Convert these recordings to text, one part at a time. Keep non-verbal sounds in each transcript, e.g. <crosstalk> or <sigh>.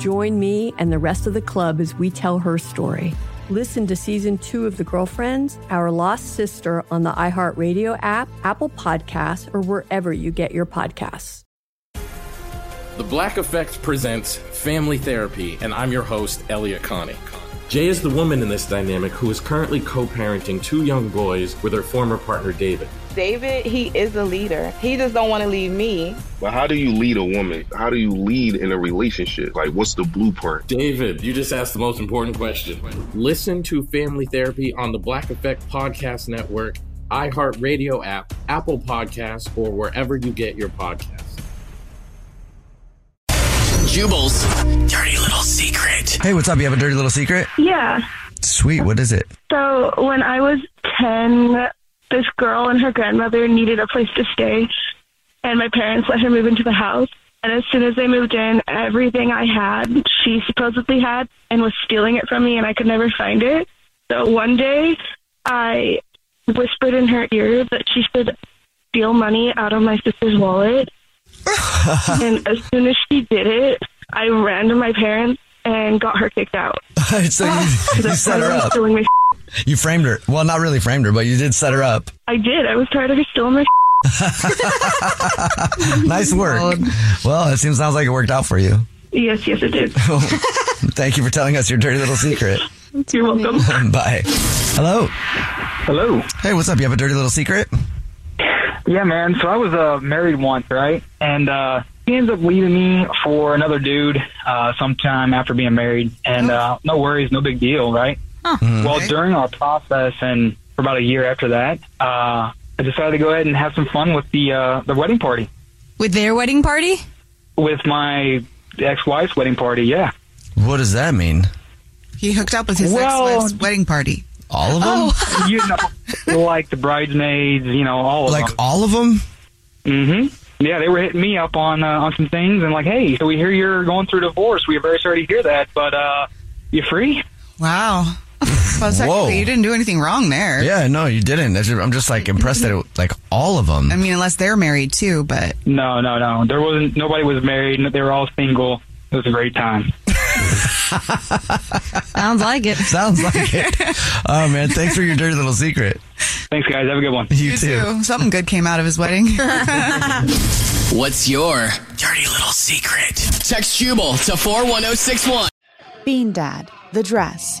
Join me and the rest of the club as we tell her story. Listen to season two of The Girlfriends, Our Lost Sister on the iHeartRadio app, Apple Podcasts, or wherever you get your podcasts. The Black Effect presents Family Therapy, and I'm your host, Elliott Connie. Jay is the woman in this dynamic who is currently co parenting two young boys with her former partner, David. David, he is a leader. He just don't want to leave me. But how do you lead a woman? How do you lead in a relationship? Like, what's the blueprint? David, you just asked the most important question. Listen to Family Therapy on the Black Effect Podcast Network, iHeartRadio app, Apple Podcasts, or wherever you get your podcasts. Jubal's dirty little secret. Hey, what's up? You have a dirty little secret? Yeah. Sweet. What is it? So when I was 10, this girl and her grandmother needed a place to stay, and my parents let her move into the house. And as soon as they moved in, everything I had, she supposedly had, and was stealing it from me, and I could never find it. So one day, I whispered in her ear that she should steal money out of my sister's wallet. <laughs> and as soon as she did it, I ran to my parents and got her kicked out. <laughs> so you, <laughs> you set her up. stealing my You framed her. Well, not really framed her, but you did set her up. I did. I was tired of her stealing my <laughs> <laughs> Nice work. Well, it seems sounds like it worked out for you. Yes, yes, it did. <laughs> Thank you for telling us your dirty little secret. You're welcome. Bye. Hello. Hello. Hey, what's up? You have a dirty little secret? Yeah, man. So I was uh, married once, right? And uh, he ends up leaving me for another dude uh, sometime after being married. And uh, no worries, no big deal, right? Well, during our process and for about a year after that, uh, I decided to go ahead and have some fun with the uh, the wedding party With their wedding party? with my ex-wife's wedding party. Yeah. What does that mean? He hooked up with his Well- ex-wife's wedding party. All of them? Oh. you know, like the bridesmaids, you know, all of Like them. all of them? Mm-hmm. Yeah, they were hitting me up on uh, on some things and like, hey, so we hear you're going through divorce. We are very sorry to hear that, but uh, you free? Wow. Well, Whoa. technically, you didn't do anything wrong there. Yeah, no, you didn't. That's just- I'm just like impressed that it, like all of them. I mean, unless they're married too, but No, no, no. There wasn't. Nobody was married. They were all single. It was a great time. <laughs> sounds like it. Sounds like it. Oh man, thanks for your dirty little secret. Thanks, guys. Have a good one. You, too. Something good came out of his wedding. <laughs> What's your dirty little secret? Text Jubal to 41061. Bean Dad, The Dress,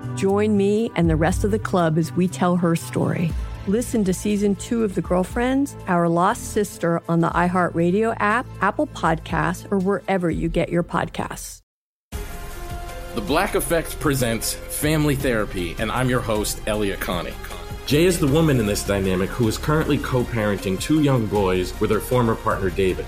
Join me and the rest of the club as we tell her story. Listen to season two of The Girlfriends, Our Lost Sister on the iHeartRadio app, Apple Podcasts, or wherever you get your podcasts. The Black Effect presents Family Therapy, and I'm your host, Elliott Connie. Jay is the woman in this dynamic who is currently co parenting two young boys with her former partner, David.